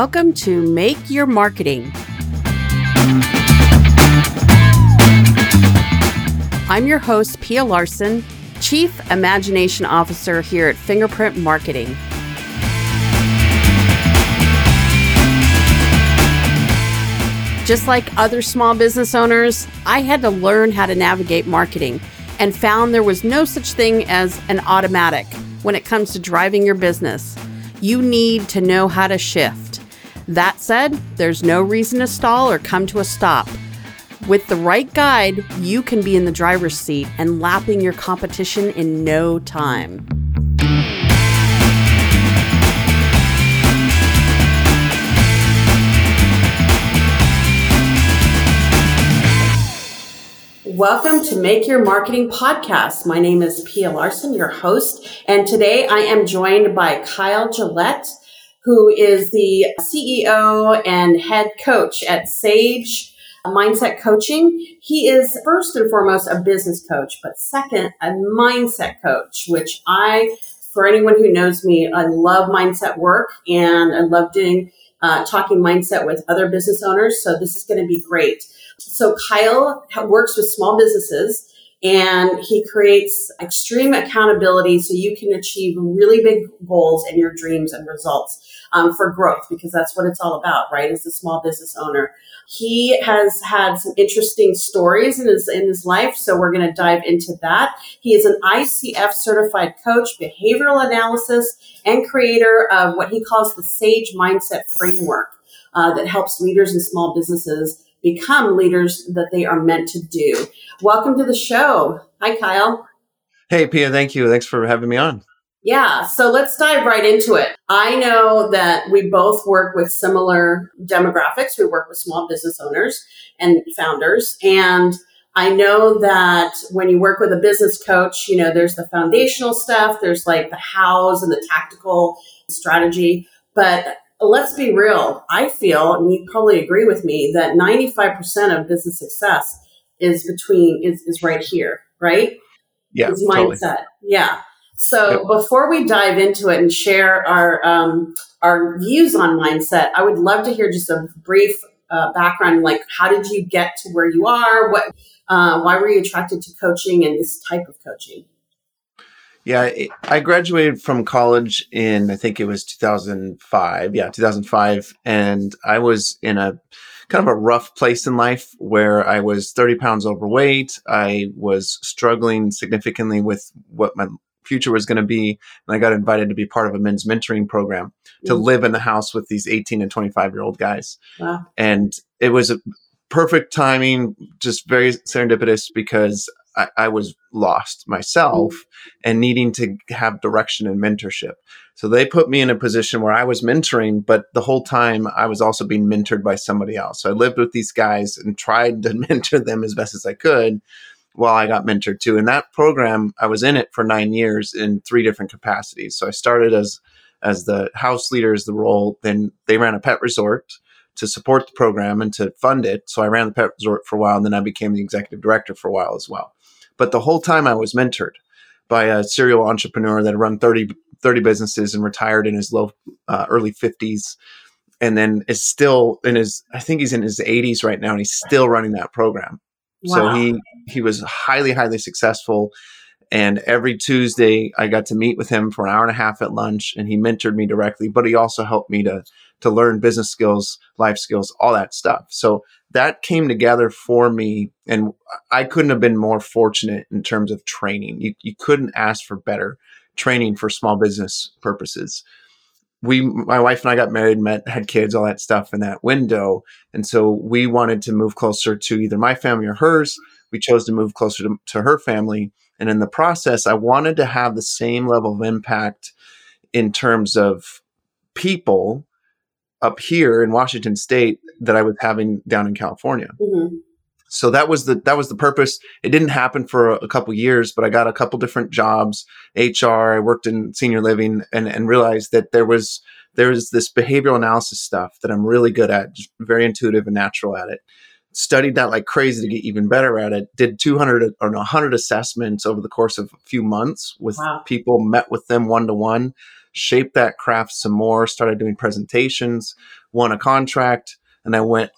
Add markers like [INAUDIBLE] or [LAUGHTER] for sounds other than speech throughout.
Welcome to Make Your Marketing. I'm your host, Pia Larson, Chief Imagination Officer here at Fingerprint Marketing. Just like other small business owners, I had to learn how to navigate marketing and found there was no such thing as an automatic when it comes to driving your business. You need to know how to shift. That said, there's no reason to stall or come to a stop. With the right guide, you can be in the driver's seat and lapping your competition in no time. Welcome to Make Your Marketing Podcast. My name is Pia Larson, your host, and today I am joined by Kyle Gillette, who is the CEO and head coach at Sage Mindset Coaching. He is first and foremost a business coach, but second, a mindset coach, which I, for anyone who knows me, I love mindset work and I love doing uh, talking mindset with other business owners. So this is going to be great. So Kyle works with small businesses and he creates extreme accountability so you can achieve really big goals and your dreams and results um, for growth because that's what it's all about, right? As a small business owner, he has had some interesting stories in his in his life, so we're going to dive into that. He is an ICF certified coach, behavioral analysis, and creator of what he calls the Sage Mindset Framework uh, that helps leaders and small businesses become leaders that they are meant to do. Welcome to the show. Hi, Kyle. Hey, Pia. Thank you. Thanks for having me on. Yeah, so let's dive right into it. I know that we both work with similar demographics. We work with small business owners and founders. And I know that when you work with a business coach, you know, there's the foundational stuff, there's like the hows and the tactical strategy. But let's be real. I feel, and you probably agree with me, that 95% of business success is between, is, is right here, right? Yeah. Is mindset. Totally. Yeah. So yep. before we dive into it and share our, um, our views on mindset, I would love to hear just a brief uh, background, like how did you get to where you are? What, uh, why were you attracted to coaching and this type of coaching? Yeah, I graduated from college in I think it was 2005. Yeah, 2005, and I was in a kind of a rough place in life where I was 30 pounds overweight. I was struggling significantly with what my future was going to be, and I got invited to be part of a men's mentoring program to mm. live in the house with these 18 and 25 year old guys. Wow. And it was a perfect timing, just very serendipitous because I, I was lost myself mm-hmm. and needing to have direction and mentorship. So they put me in a position where I was mentoring, but the whole time I was also being mentored by somebody else. So I lived with these guys and tried to [LAUGHS] mentor them as best as I could while I got mentored too. In that program, I was in it for nine years in three different capacities. So I started as as the house leader as the role. Then they ran a pet resort to support the program and to fund it. So I ran the pet resort for a while, and then I became the executive director for a while as well. But the whole time I was mentored by a serial entrepreneur that had run 30, 30 businesses and retired in his low uh, early 50s and then is still in his I think he's in his 80s right now and he's still running that program. Wow. So he he was highly highly successful and every Tuesday I got to meet with him for an hour and a half at lunch and he mentored me directly but he also helped me to to learn business skills, life skills, all that stuff. So that came together for me and i couldn't have been more fortunate in terms of training. You, you couldn't ask for better training for small business purposes. We my wife and i got married met had kids all that stuff in that window and so we wanted to move closer to either my family or hers. We chose to move closer to, to her family and in the process i wanted to have the same level of impact in terms of people up here in Washington State that I was having down in California. Mm-hmm. So that was the that was the purpose. It didn't happen for a, a couple years, but I got a couple different jobs, HR. I worked in senior living, and and realized that there was there was this behavioral analysis stuff that I'm really good at, just very intuitive and natural at it. Studied that like crazy to get even better at it. Did 200 or 100 assessments over the course of a few months with wow. people, met with them one to one shaped that craft some more, started doing presentations, won a contract, and I went,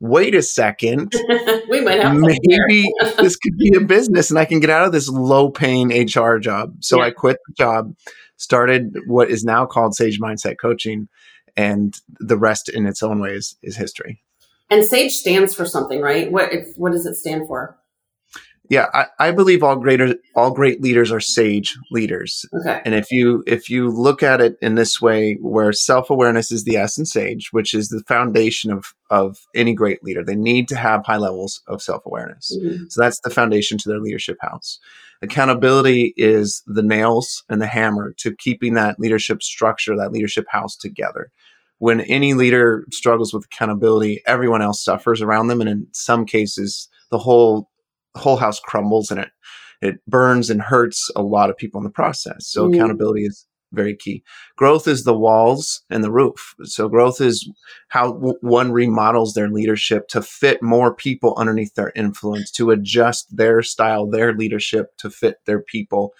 wait a second. [LAUGHS] we might have maybe [LAUGHS] this could be a business and I can get out of this low paying HR job. So yeah. I quit the job, started what is now called Sage Mindset Coaching, and the rest in its own ways is, is history. And SAGE stands for something, right? What what does it stand for? Yeah, I, I believe all greater all great leaders are sage leaders. Okay. And if you if you look at it in this way, where self awareness is the essence sage, which is the foundation of of any great leader, they need to have high levels of self awareness. Mm-hmm. So that's the foundation to their leadership house. Accountability is the nails and the hammer to keeping that leadership structure, that leadership house together when any leader struggles with accountability, everyone else suffers around them, and in some cases, the whole whole house crumbles and it it burns and hurts a lot of people in the process. So mm. accountability is very key. Growth is the walls and the roof. So growth is how w- one remodels their leadership to fit more people underneath their influence, to adjust their style, their leadership to fit their people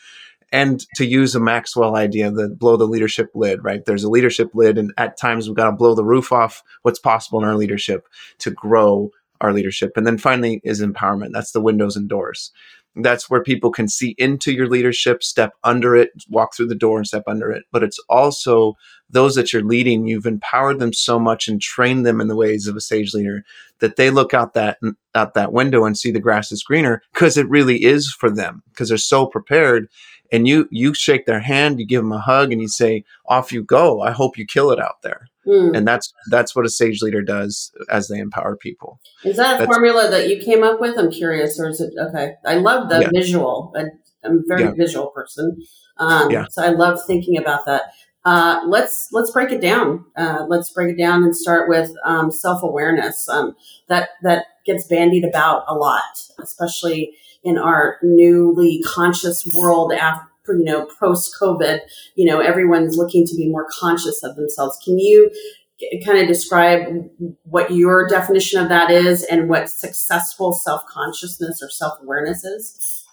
and to use a Maxwell idea, the blow the leadership lid, right? There's a leadership lid, and at times we've got to blow the roof off what's possible in our leadership to grow our leadership. And then finally is empowerment. That's the windows and doors. That's where people can see into your leadership, step under it, walk through the door and step under it. But it's also those that you're leading, you've empowered them so much and trained them in the ways of a sage leader that they look out that out that window and see the grass is greener because it really is for them because they're so prepared and you you shake their hand, you give them a hug, and you say, "Off you go. I hope you kill it out there." Mm. And that's that's what a sage leader does as they empower people. Is that a that's, formula that you came up with? I'm curious, or is it okay? I love the yeah. visual. I, am a very yeah. visual person, um, yeah. so I love thinking about that. Uh, let's let's break it down. Uh, let's break it down and start with um, self awareness. Um, that that gets bandied about a lot, especially in our newly conscious world after you know post covid you know everyone's looking to be more conscious of themselves. Can you kind of describe what your definition of that is and what successful self-consciousness or self-awareness is?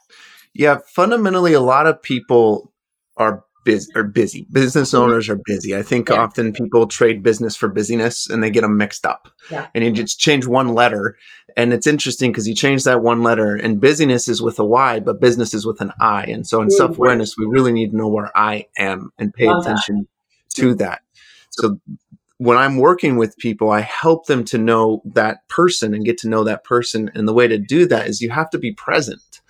Yeah fundamentally a lot of people are busy are busy. Business mm-hmm. owners are busy. I think yeah. often people trade business for busyness and they get them mixed up. Yeah. And you just change one letter. And it's interesting because you change that one letter and busyness is with a Y, but business is with an I. And so in mm-hmm. self awareness, we really need to know where I am and pay Love attention that. to that. So when I'm working with people, I help them to know that person and get to know that person. And the way to do that is you have to be present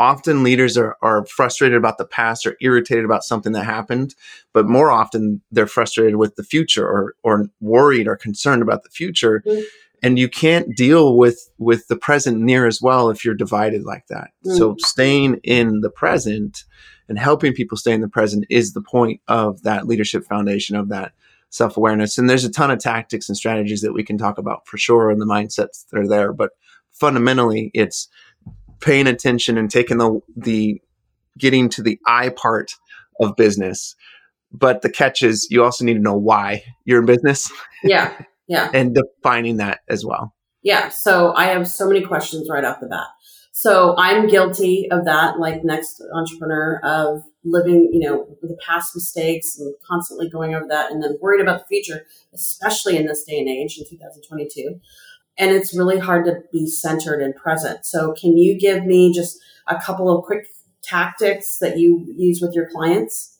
often leaders are, are frustrated about the past or irritated about something that happened, but more often they're frustrated with the future or, or worried or concerned about the future. Mm-hmm. And you can't deal with, with the present near as well if you're divided like that. Mm-hmm. So staying in the present and helping people stay in the present is the point of that leadership foundation of that self awareness. And there's a ton of tactics and strategies that we can talk about for sure and the mindsets that are there. But fundamentally, it's paying attention and taking the the getting to the I part of business. But the catch is you also need to know why you're in business. Yeah. Yeah. [LAUGHS] and defining that as well. Yeah. So I have so many questions right off the bat. So I'm guilty of that, like next entrepreneur of living, you know, the past mistakes and constantly going over that and then worried about the future, especially in this day and age in 2022 and it's really hard to be centered and present. So, can you give me just a couple of quick tactics that you use with your clients?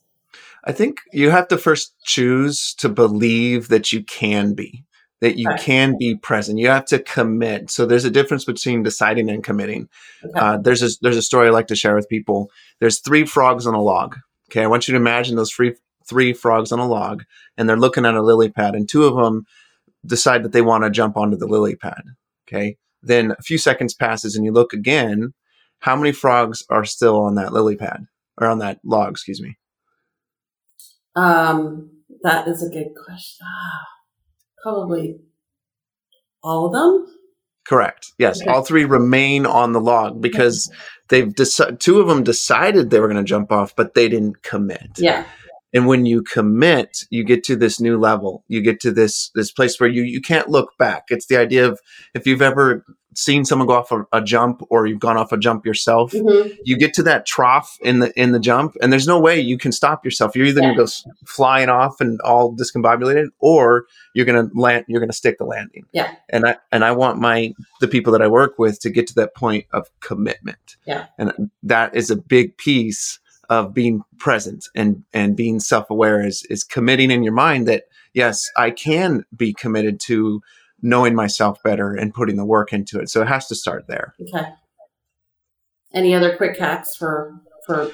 I think you have to first choose to believe that you can be, that you can be present. You have to commit. So there's a difference between deciding and committing. Okay. Uh, there's a there's a story I like to share with people. There's three frogs on a log. Okay, I want you to imagine those three three frogs on a log, and they're looking at a lily pad, and two of them decide that they want to jump onto the lily pad. Okay. Then a few seconds passes and you look again. How many frogs are still on that lily pad or on that log? Excuse me. Um, that is a good question. Ah, probably all of them. Correct. Yes, okay. all three remain on the log because they've decided. Two of them decided they were going to jump off, but they didn't commit. Yeah. And when you commit, you get to this new level. You get to this this place where you you can't look back. It's the idea of if you've ever seen someone go off a, a jump or you've gone off a jump yourself, Mhm. you get to that trough in the in the jump, and there's no way you can stop yourself. You're either Yeah. gonna go s- flying off and all discombobulated, or you're gonna land. You're gonna stick the landing. Yeah. And I and I want my the people that I work with to get to that point of commitment. Yeah. And that is a big piece of being present and and being self aware is is committing in your mind that yes, I can be committed to knowing myself better and putting the work into it. So it has to start there. Okay. Any other quick hacks for for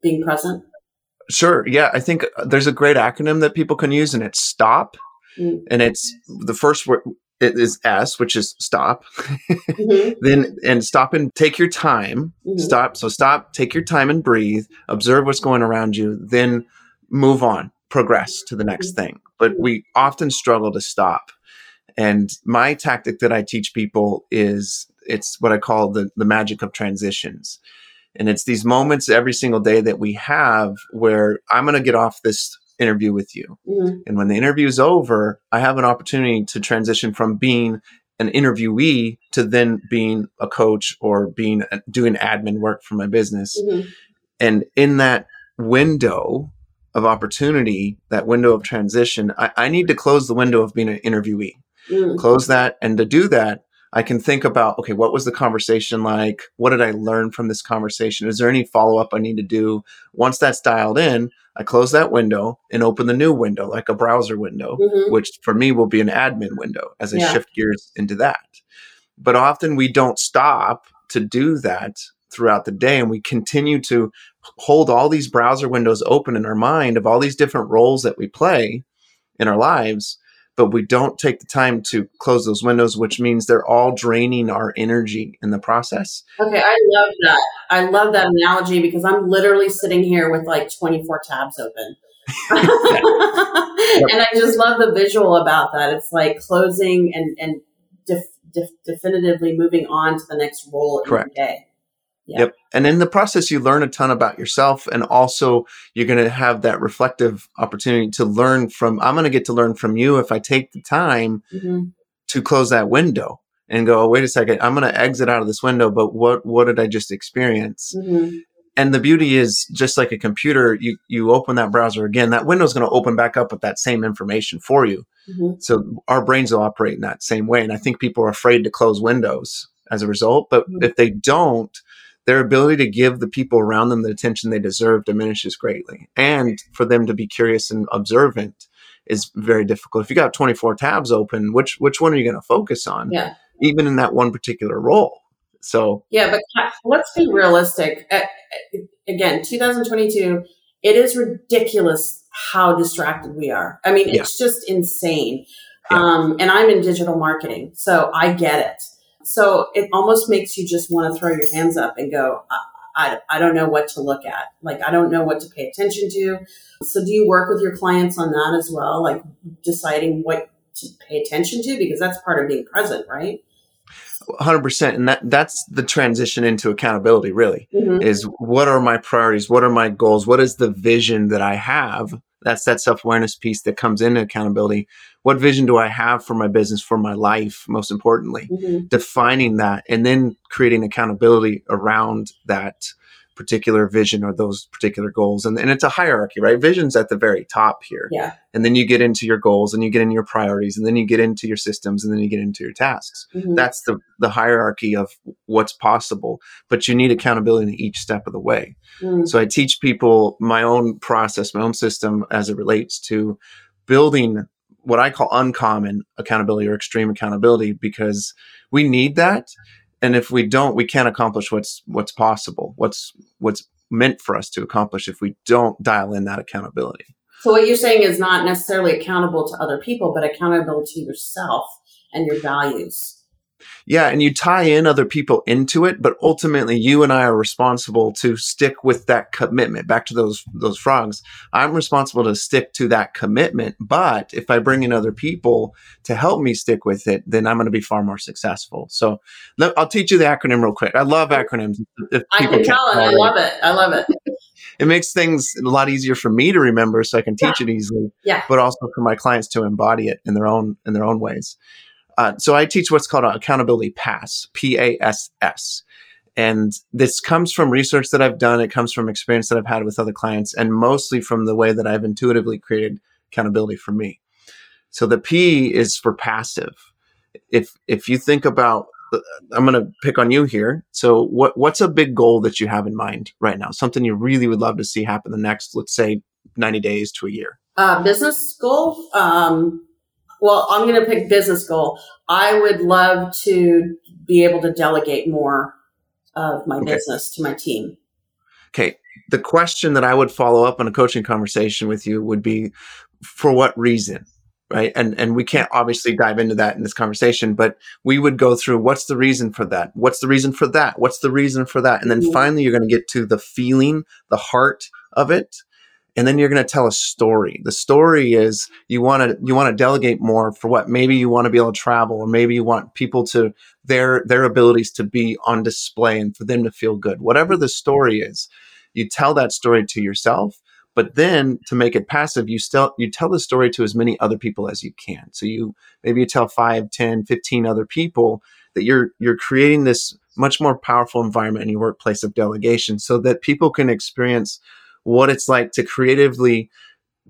being present? Sure. Yeah. I think uh, there's a great acronym that people can use and it's STOP. Mm. And it's the first word it is S, which is stop. Mhm. [LAUGHS] then and stop and take your time. Mhm. Stop. So stop, take your time and breathe, observe what's going around you, then move on, progress to the next thing. But we often struggle to stop. And my tactic that I teach people is it's what I call the, the magic of transitions. And it's these moments every single day that we have where I'm going to get off this interview with you. Mhm. And when the interview is over, I have an opportunity to transition from being an interviewee to then being a coach or being doing admin work for my business. Mhm. And in that window of opportunity, that window of transition, I, I need to close the window of being an interviewee Mm. close that and to do that i can think about okay what was the conversation like what did i learn from this conversation is there any follow-up i need to do once that's dialed in i close that window and open the new window like a browser window Mhm. which for me will be an admin window as i Yeah. shift gears into that but often we don't stop to do that throughout the day and we continue to hold all these browser windows open in our mind of all these different roles that we play in our lives but we don't take the time to close those windows which means they're all draining our energy in the process Okay, I love that. I love that analogy because I'm literally sitting here with like 24 tabs open. [LAUGHS] and I just love the visual about that. It's like closing and, and def, def, definitively moving on to the next role in Correct. the day. Yeah. Yep. And in the process, you learn a ton about yourself. And also, you're going to have that reflective opportunity to learn from, I'm going to get to learn from you if I take the time Mhm. to close that window and go, oh, wait a second, I'm going to exit out of this window, but what, what did I just experience? Mhm. And the beauty is just like a computer, you, you open that browser again, that window is going to open back up with that same information for you. Mhm. So our brains will operate in that same way. And I think people are afraid to close windows as a result. But Mhm. if they don't, their ability to give the people around them the attention they deserve diminishes greatly. And for them to be curious and observant is very difficult. If you got 24 tabs open, which which one are you going to focus on? Yeah. Even in that one particular role. So Yeah, but let's be realistic. Again, 2022, it is ridiculous how distracted we are. I mean, Yeah. it's just insane. Yeah. Um, and I'm in digital marketing, so I get it. So it almost makes you just want to throw your hands up and go, I, I, I don't know what to look at. Like, I don't know what to pay attention to. So do you work with your clients on that as well? Like deciding what to pay attention to? Because that's part of being present, right? 100% and that that's the transition into accountability really. Mm-hmm. is what are my priorities? What are my goals? What is the vision that I have? That's that self awareness piece that comes into accountability. What vision do I have for my business, for my life, most importantly? Mm-hmm. Defining that and then creating accountability around that particular vision or those particular goals. And, and it's a hierarchy, right? Vision's at the very top here. Yeah. And then you get into your goals and you get into your priorities and then you get into your systems and then you get into your tasks Mhm. that's the the hierarchy of what's possible but you need accountability in each step of the way Mm. so i teach people my own process my own system as it relates to building what i call uncommon accountability or extreme accountability because we need that and if we don't we can't accomplish what's what's possible what's what's meant for us to accomplish if we don't dial in that accountability So what you're saying is not necessarily accountable to other people, but accountable to yourself and your values. Yeah, and you tie in other people into it, but ultimately you and I are responsible to stick with that commitment. Back to those those frogs. I'm responsible to stick to that commitment, but if I bring in other people to help me stick with it, then I'm going to be far more successful. So I'll teach you the acronym real quick. I love acronyms. If I people can tell, and I it. love it. I love it. it makes things a lot easier for me to remember so I can teach Yeah. it easily, Yeah. but also for my clients to embody it in their own in their own ways. Uh, so I teach what's called an accountability pass, P A S S. And this comes from research that I've done. It comes from experience that I've had with other clients, and mostly from the way that I've intuitively created accountability for me. So the P is for passive. If if you think about, uh, I'm going to pick on you here. So what what's a big goal that you have in mind right now? Something you really would love to see happen the next, let's say, 90 days to a year. Uh, business goal. Um, well, I'm going to pick business goal. I would love to be able to delegate more of my Okay. business to my team. Okay. The question that I would follow up on a coaching conversation with you would be for what reason? Right. And and we can't obviously dive into that in this conversation, but we would go through what's the reason for that? What's the reason for that? What's the reason for that? And then Mhm. finally you're going to get to the feeling, the heart of it. And then you're going to tell a story. The story is you want to you want to delegate more for what maybe you want to be able to travel or maybe you want people to their their abilities to be on display and for them to feel good. Whatever the story is, you tell that story to yourself but then to make it passive you still you tell the story to as many other people as you can so you maybe you tell 5 10 15 other people that you're you're creating this much more powerful environment in your workplace of delegation so that people can experience what it's like to creatively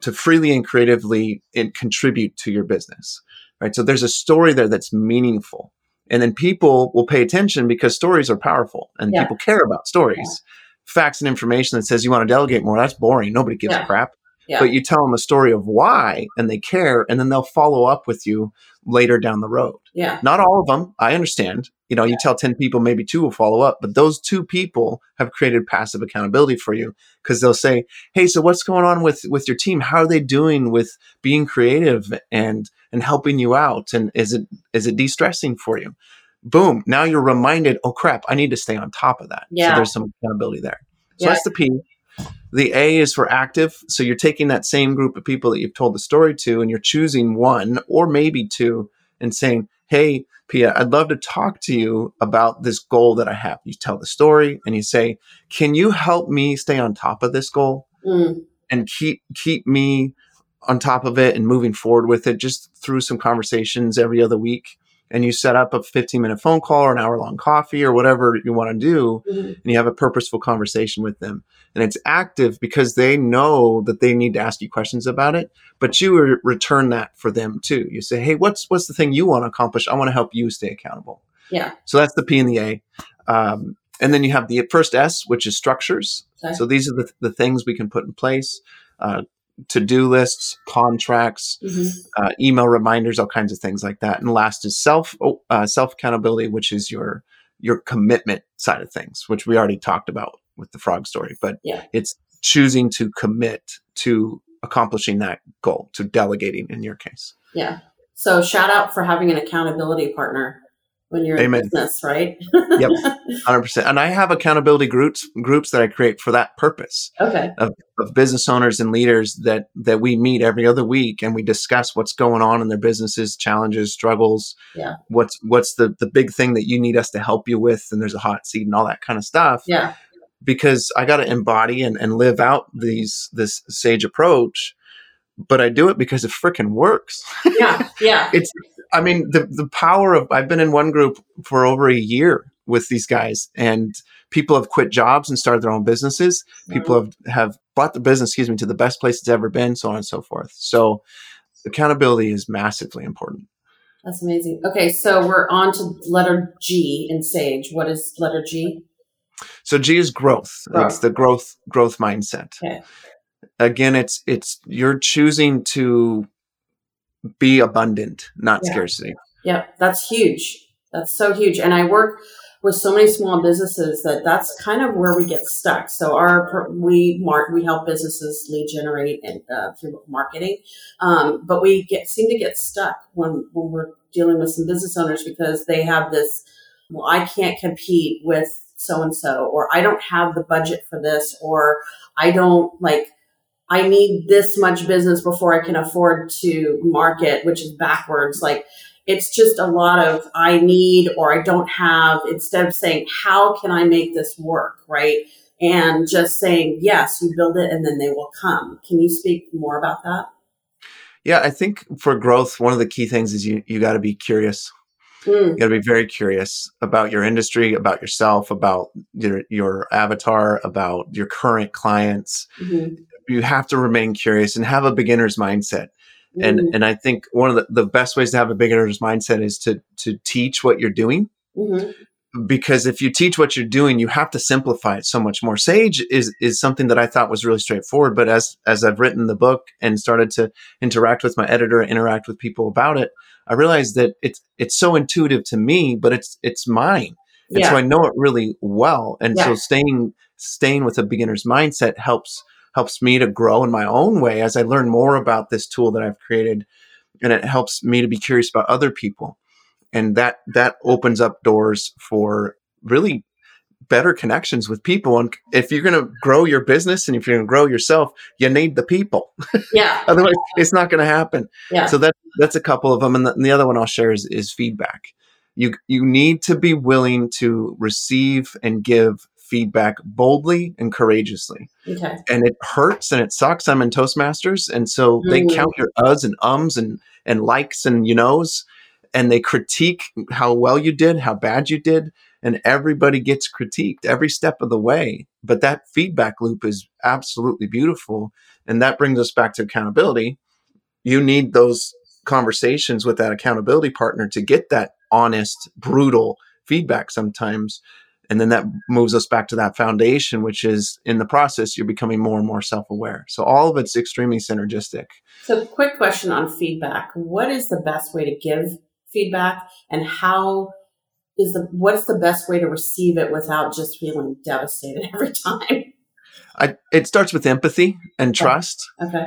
to freely and creatively and contribute to your business right so there's a story there that's meaningful and then people will pay attention because stories are powerful and Yeah. people care about stories facts and information that says you want to delegate more that's boring nobody gives Yeah. a crap Yeah. but you tell them a story of why and they care and then they'll follow up with you later down the road Yeah. not all of them i understand you know you tell 10 people maybe two will follow up but those two people have created passive accountability for you because they'll say hey so what's going on with with your team? How are they doing with being creative and and helping you out? And is it is it de-stressing for you? Boom now you're reminded oh crap i need to stay on top of that. Yeah. so there's some accountability there. So Yeah. that's the p. The A is for active. So you're taking that same group of people that you've told the story to and you're choosing one or maybe two and saying, Hey, Pia, I'd love to talk to you about this goal that I have. You tell the story and you say, Can you help me stay on top of this goal Mm. and keep keep me on top of it and moving forward with it just through some conversations every other week? And you set up a 15 minute phone call or an hour long coffee or whatever you want to do Mhm. and you have a purposeful conversation with them. And it's active because they know that they need to ask you questions about it, but you re- return that for them too. You say, "Hey, what's what's the thing you want to accomplish? I want to help you stay accountable." Yeah. So that's the P and the A. Um, and then you have the first S, which is structures. Okay. So these are the, the things we can put in place. Uh, to-do lists, contracts, Mhm. uh, email reminders, all kinds of things like that. And last is self oh, uh, self accountability, which is your your commitment side of things, which we already talked about with the frog story. But Yeah. it's choosing to commit to accomplishing that goal, to delegating in your case. Yeah. So shout out for having an accountability partner when you're in Amen. business, right? Yep. [LAUGHS] Hundred percent. And I have accountability groups groups that I create for that purpose. okay. of business owners and leaders that that we meet every other week and we discuss what's going on in their businesses challenges struggles Yeah. what's what's the the big thing that you need us to help you with and there's a hot seat and all that kind of stuff Yeah. because i got to embody and, and live out these this sage approach but i do it because it freaking works Yeah. Yeah. [LAUGHS] it's i mean the the power of i've been in one group for over a year with these guys and people have quit jobs and started their own businesses people have have brought the business excuse me to the best place it's ever been so on and so forth so accountability is massively important That's amazing. Okay, so we're on to letter G in Sage. What is letter G? so g is growth Growth. it's the growth growth mindset Okay. again it's it's you're choosing to be abundant not Yeah. scarcity Yep, that's huge. That's so huge. And I work with so many small businesses that that's kind of where we get stuck. So our we mark we help businesses lead generate and uh, through marketing, um, but we get seem to get stuck when when we're dealing with some business owners because they have this. Well, I can't compete with so and so, or I don't have the budget for this, or I don't like. I need this much business before I can afford to market, which is backwards. Like it's just a lot of I need or I don't have instead of saying how can I make this work, right? and just saying, yes, you build it and then they will come. Can you speak more about that? Yeah, I think for growth, one of the key things is you, you got to be curious. Mm. You got to be very curious about your industry, about yourself, about your, your avatar, about your current clients. Mm-hmm. You have to remain curious and have a beginner's mindset. Mm. And and I think one of the, the best ways to have a beginner's mindset is to to teach what you're doing. Mm-hmm because if you teach what you're doing, you have to simplify it so much more. Sage is is something that I thought was really straightforward, but as as I've written the book and started to interact with my editor, interact with people about it, I realized that it's it's so intuitive to me, but it's it's mine, and yeah. so I know it really well. And yeah. so staying staying with a beginner's mindset helps helps me to grow in my own way as I learn more about this tool that I've created, and it helps me to be curious about other people. And that that opens up doors for really better connections with people. And if you're going to grow your business and if you're going to grow yourself you need the people. [LAUGHS] Yeah. Otherwise it's not going to happen. Yeah. So that that's a couple of them and the, and the other one i'll share is, is feedback. You you need to be willing to receive and give feedback boldly and courageously. Okay. And it hurts and it sucks. I'm in Toastmasters. And so mm. they count your uhs and ums and, and likes and you knows and they critique how well you did, how bad you did, and everybody gets critiqued every step of the way. But that feedback loop is absolutely beautiful. And that brings us back to accountability. You need those conversations with that accountability partner to get that honest, brutal feedback sometimes. And then that moves us back to that foundation, which is in the process, you're becoming more and more self aware. So all of it's extremely synergistic. So, quick question on feedback. What is the best way to give feedback? And how is the what's the best way to receive it without just feeling devastated [LAUGHS] every time? I, it starts with empathy and trust. Okay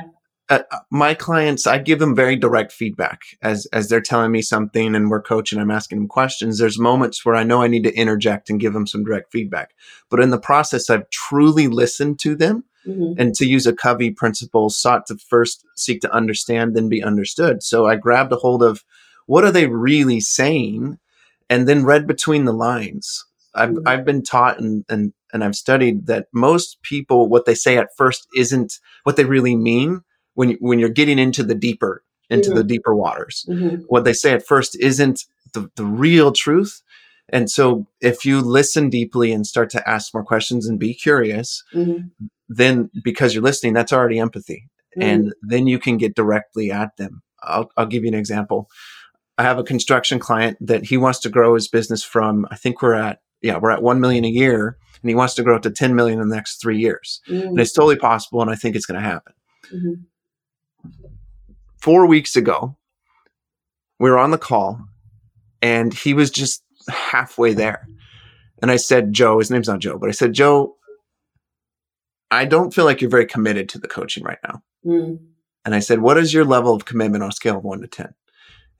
uh, my clients i give them very direct feedback as as they're telling me something and we're coaching i'm asking them questions there's moments where i know i need to interject and give them some direct feedback but in the process i've truly listened to them Mm-hmm. and to use a Covey principle, sought to first seek to understand, then be understood. So I grabbed a hold of what are they really saying? And then read between the lines. I've, mm-hmm. I've been taught and, and, and I've studied that most people, what they say at first isn't what they really mean when, you, when you're getting into the deeper, into mm-hmm. the deeper waters. Mm-hmm. What they say at first isn't the, the real truth. And so if you listen deeply and start to ask more questions and be curious, mm-hmm. then because you're listening, that's already empathy. And mm-hmm. then you can get directly at them. I'll, I'll give you an example. I have a construction client that he wants to grow his business from, I think we're at, yeah, we're at 1 million a year and he wants to grow it to 10 million in the next three years. Mm-hmm. And it's totally possible. And I think it's going to happen. Four weeks ago, we were on the call and he was just halfway there. And I said, Joe, his name's not Joe, but I said, Joe, I don't feel like you're very committed to the coaching right now. Mm. And I said, what is your level of commitment on a scale of one to 10?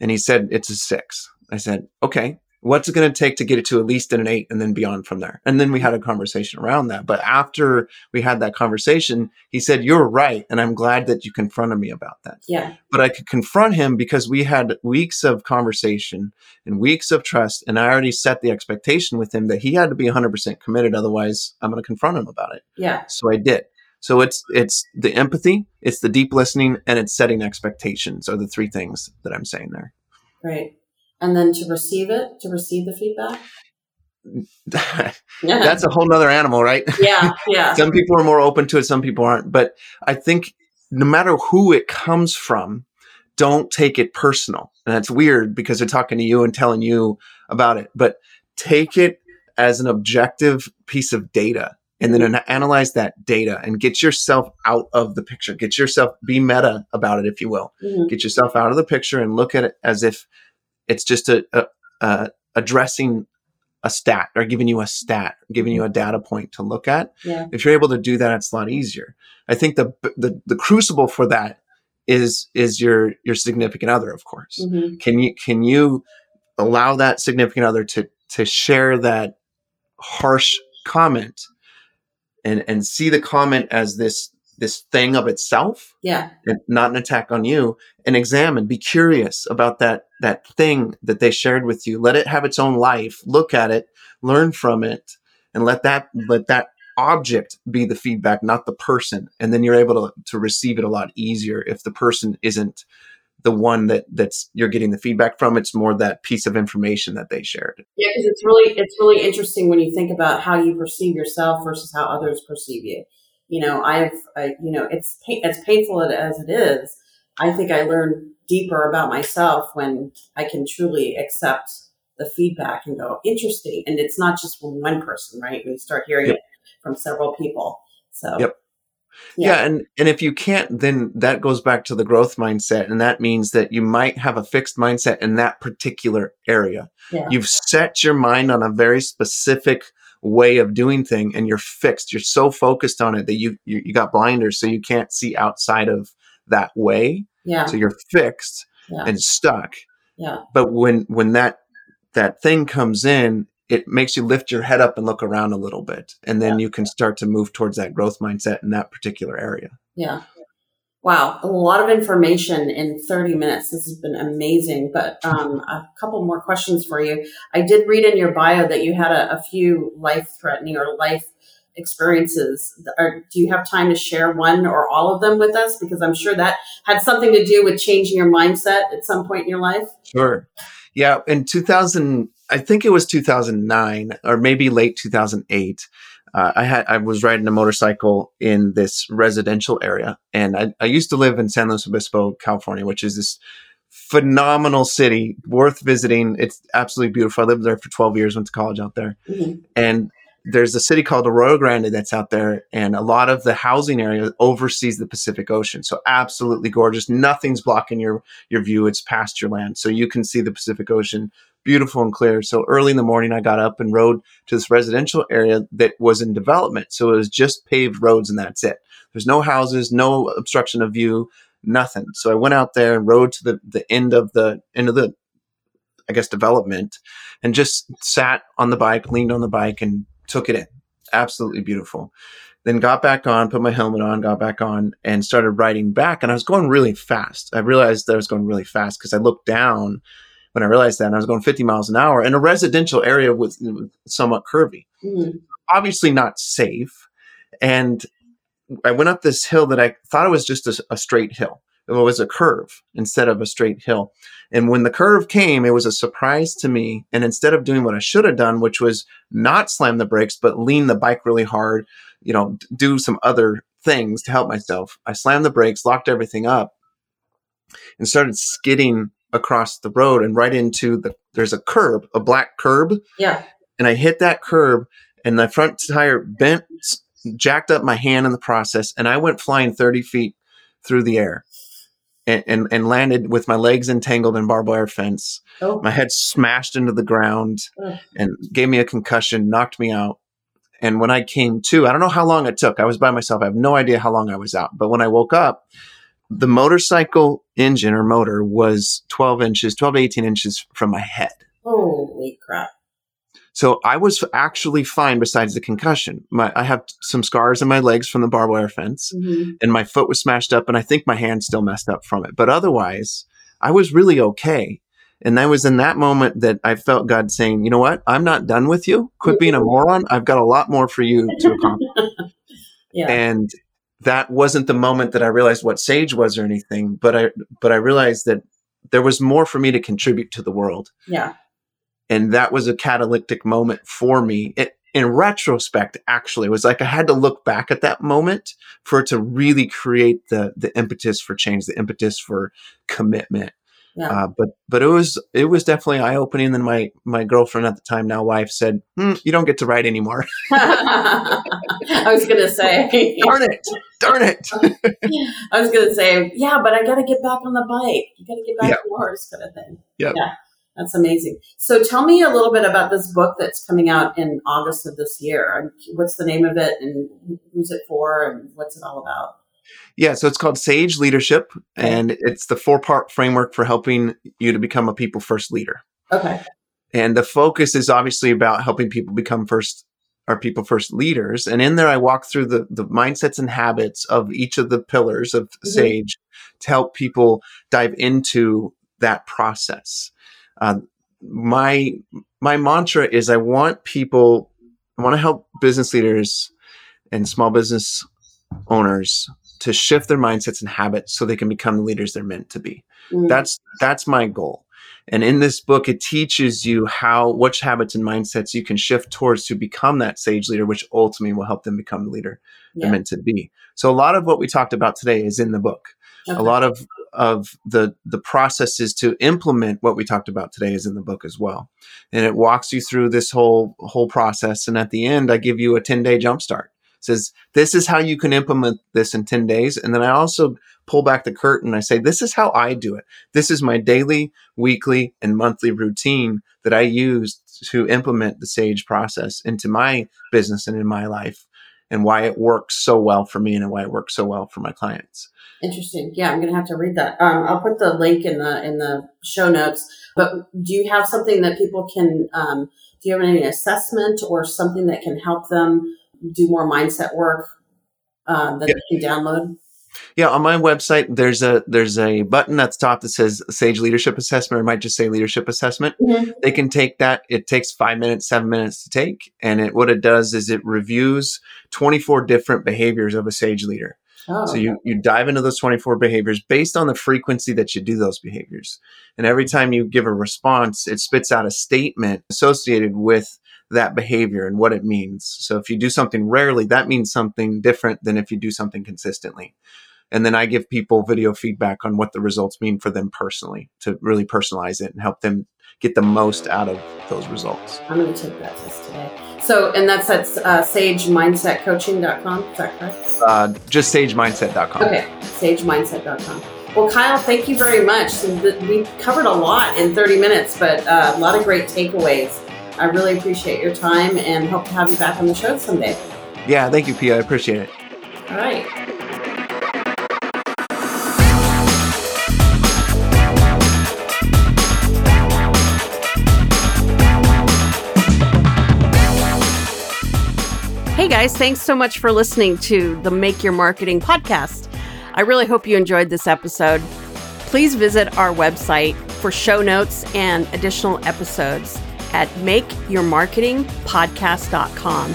And he said, it's a six. I said, okay, what's it going to take to get it to at least an eight and then beyond from there? And then we had a conversation around that. But after we had that conversation, he said, you're right. And I'm glad that you confronted me about that. Yeah. But I could confront him because we had weeks of conversation and weeks of trust. And I already set the expectation with him that he had to be 100% committed. Otherwise, I'm going to confront him about it. Yeah. So I did. So it's it's the empathy, it's the deep listening, and it's setting expectations are the three things that I'm saying there. Right. And then to receive it, to receive the feedback. [LAUGHS] That's a whole nother animal, right? Yeah, yeah. [LAUGHS] some people are more open to it, some people aren't. But I think no matter who it comes from, don't take it personal. And that's weird because they're talking to you and telling you about it. But take it as an objective piece of data and then analyze that data and get yourself out of the picture. Get yourself, be meta about it, if you will. Mm-hmm. Get yourself out of the picture and look at it as if it's just a, a, a addressing a stat or giving you a stat, giving you a data point to look at. Yeah. If you're able to do that, it's a lot easier. I think the, the, the crucible for that is, is your, your significant other, of course. Mm-hmm. Can you, can you allow that significant other to, to share that harsh comment and and see the comment as this this thing of itself yeah and not an attack on you and examine be curious about that that thing that they shared with you let it have its own life look at it learn from it and let that let that object be the feedback, not the person. And then you're able to, to receive it a lot easier if the person isn't the one that that's you're getting the feedback from. It's more that piece of information that they shared. Yeah, because it's really it's really interesting when you think about how you perceive yourself versus how others perceive you. You know, I've I, you know it's as painful as it is. I think I learned deeper about myself when I can truly accept the feedback and go interesting. And it's not just from one person, right? We start hearing yep. it from several people. So yep. Yeah. yeah. and and if you can't then that goes back to the growth mindset and that means that you might have a fixed mindset in that particular area yeah. you've set your mind on a very specific way of doing thing and you're fixed. You're so focused on it that you you, you got blinders so you can't see outside of that way. Yeah. So you're fixed yeah. and stuck. Yeah. But when when that that thing comes in it makes you lift your head up and look around a little bit and then yeah. you can start to move towards that growth mindset in that particular area. Yeah wow a lot of information in 30 minutes. This has been amazing but um, a couple more questions for you. I did read in your bio that you had a, a few life threatening or life experiences. Or do you have time to share one or all of them with us? Because i'm sure that had something to do with changing your mindset at some point in your life. Sure. Yeah in 2000 I think it was 2009 or maybe late 2008. Uh, I had I was riding a motorcycle in this residential area, and I, I used to live in San Luis Obispo, California, which is this phenomenal city, worth visiting. It's absolutely beautiful. I lived there for 12 years, went to college out there, mm-hmm. and there's a city called Arroyo Grande that's out there, and a lot of the housing area oversees the Pacific Ocean. So absolutely gorgeous. Nothing's blocking your your view. It's pasture land, so you can see the Pacific Ocean, beautiful and clear. So early in the morning, I got up and rode to this residential area that was in development. So it was just paved roads, and that's it. There's no houses, no obstruction of view, nothing. So I went out there and rode to the the end of the end of the I guess development and just sat on the bike, leaned on the bike and took it in. Absolutely beautiful. Then got back on, put my helmet on, got back on, and started riding back. And I was going really fast. I realized that I was going really fast because I looked down when I realized that and I was going 50 miles an hour in a residential area with, with somewhat curvy. Mm-hmm. Obviously not safe. And I went up this hill that I thought it was just a, a straight hill. It was a curve instead of a straight hill. And when the curve came, it was a surprise to me. And instead of doing what I should have done, which was not slam the brakes, but lean the bike really hard, you know, do some other things to help myself, I slammed the brakes, locked everything up, and started skidding across the road and right into the there's a curb, a black curb. Yeah. And I hit that curb and the front tire bent, jacked up my hand in the process, and I went flying 30 feet through the air and, and, and, landed with my legs entangled in barbed wire fence. Oh. My head smashed into the ground oh. and gave me a concussion, knocked me out. And when I came to, I don't know how long it took. I was by myself. I have no idea how long I was out. But when I woke up, the motorcycle engine or motor was 12 inches, 12 to 18 inches from my head. Holy crap. So I was actually fine besides the concussion. My, I have some scars in my legs from the barbed wire fence mm-hmm. and my foot was smashed up and I think my hand still messed up from it. But otherwise, I was really okay. And that was in that moment that I felt God saying, you know what? I'm not done with you. Quit being a moron. I've got a lot more for you to [LAUGHS] accomplish. yeah. And that wasn't the moment that I realized what sage was or anything, but I but I realized that there was more for me to contribute to the world. Yeah and that was a catalytic moment for me. It, in retrospect, actually, it was like I had to look back at that moment for it to really create the the impetus for change, the impetus for commitment. Yeah. Uh, but but it was it was definitely eye opening. Then my my girlfriend at the time, now wife, said, hmm, "You don't get to ride anymore." [LAUGHS] [LAUGHS] I was gonna say, "Darn it, darn it." [LAUGHS] I was gonna say, "Yeah, but I got to get back on the bike. You got to get back yeah. the horse, kind of thing." Yep. Yeah. That's amazing. So tell me a little bit about this book that's coming out in August of this year. What's the name of it and who's it for and what's it all about? Yeah, so it's called Sage Leadership and it's the four part framework for helping you to become a people first leader. Okay. And the focus is obviously about helping people become first our people first leaders. And in there, I walk through the, the mindsets and habits of each of the pillars of mm-hmm. Sage to help people dive into that process. Uh, my my mantra is I want people, I want to help business leaders and small business owners to shift their mindsets and habits so they can become the leaders they're meant to be. Mm. That's that's my goal. And in this book, it teaches you how which habits and mindsets you can shift towards to become that sage leader, which ultimately will help them become the leader yeah. they're meant to be. So a lot of what we talked about today is in the book. Okay. A lot of of the the processes to implement what we talked about today is in the book as well, and it walks you through this whole whole process. And at the end, I give you a ten day jumpstart. Says this is how you can implement this in ten days, and then I also pull back the curtain. I say this is how I do it. This is my daily, weekly, and monthly routine that I use to implement the Sage process into my business and in my life, and why it works so well for me and why it works so well for my clients. Interesting. Yeah, I'm gonna have to read that. Um, I'll put the link in the in the show notes. But do you have something that people can? Um, do you have any assessment or something that can help them do more mindset work uh, that yeah. they can download? Yeah, on my website, there's a there's a button at the top that says Sage Leadership Assessment, or might just say Leadership Assessment. Mm-hmm. They can take that. It takes five minutes, seven minutes to take, and it what it does is it reviews 24 different behaviors of a Sage leader. Oh, so you, you dive into those 24 behaviors based on the frequency that you do those behaviors. And every time you give a response, it spits out a statement associated with that behavior and what it means. So if you do something rarely, that means something different than if you do something consistently. And then I give people video feedback on what the results mean for them personally to really personalize it and help them get the most out of those results. I'm going to take that test today. So, and that's at uh, sagemindsetcoaching.com. Is that correct? Uh, just sagemindset.com. Okay, sagemindset.com. Well, Kyle, thank you very much. We covered a lot in 30 minutes, but uh, a lot of great takeaways. I really appreciate your time and hope to have you back on the show someday. Yeah, thank you, Pia. I appreciate it. All right. Guys, thanks so much for listening to the Make Your Marketing podcast. I really hope you enjoyed this episode. Please visit our website for show notes and additional episodes at makeyourmarketingpodcast.com.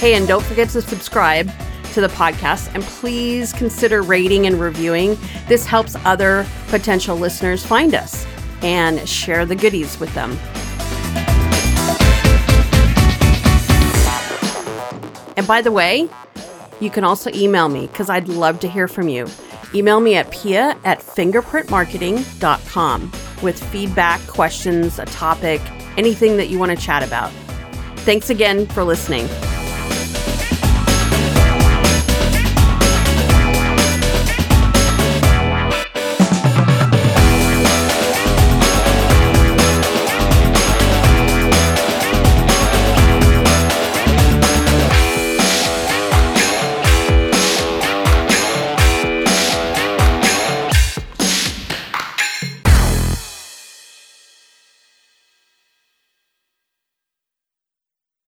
Hey, and don't forget to subscribe to the podcast and please consider rating and reviewing. This helps other potential listeners find us and share the goodies with them. And by the way, you can also email me because I'd love to hear from you. Email me at pia at fingerprintmarketing.com with feedback, questions, a topic, anything that you want to chat about. Thanks again for listening.